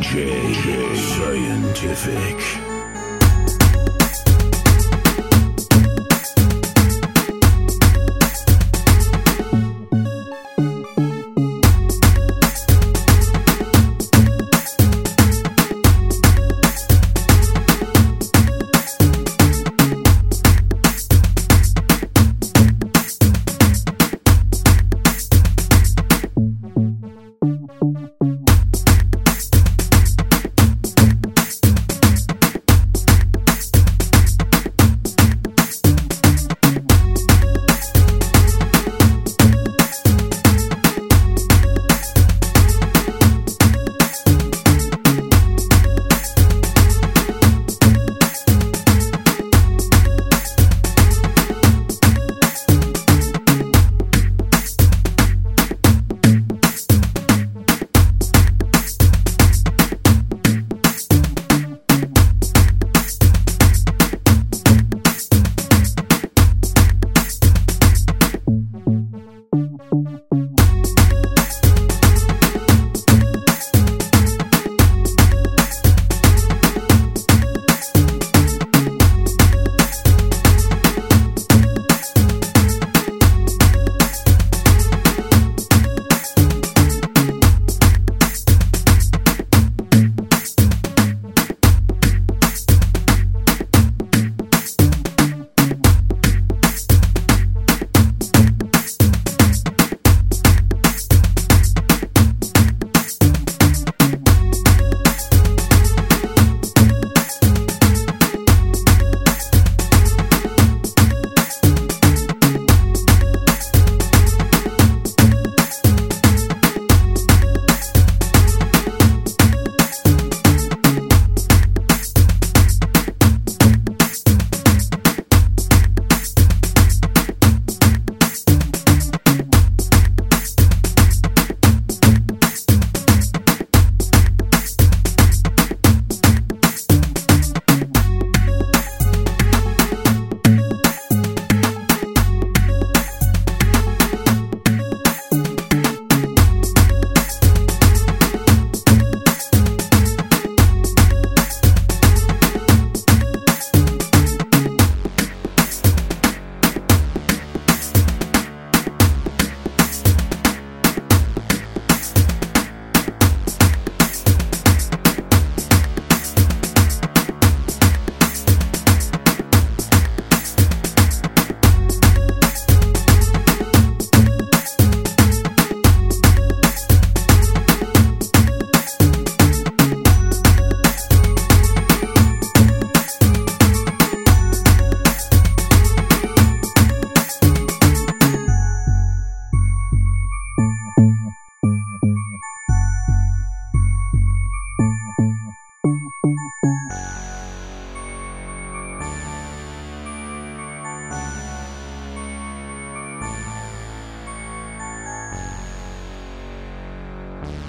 DJ Scientific. you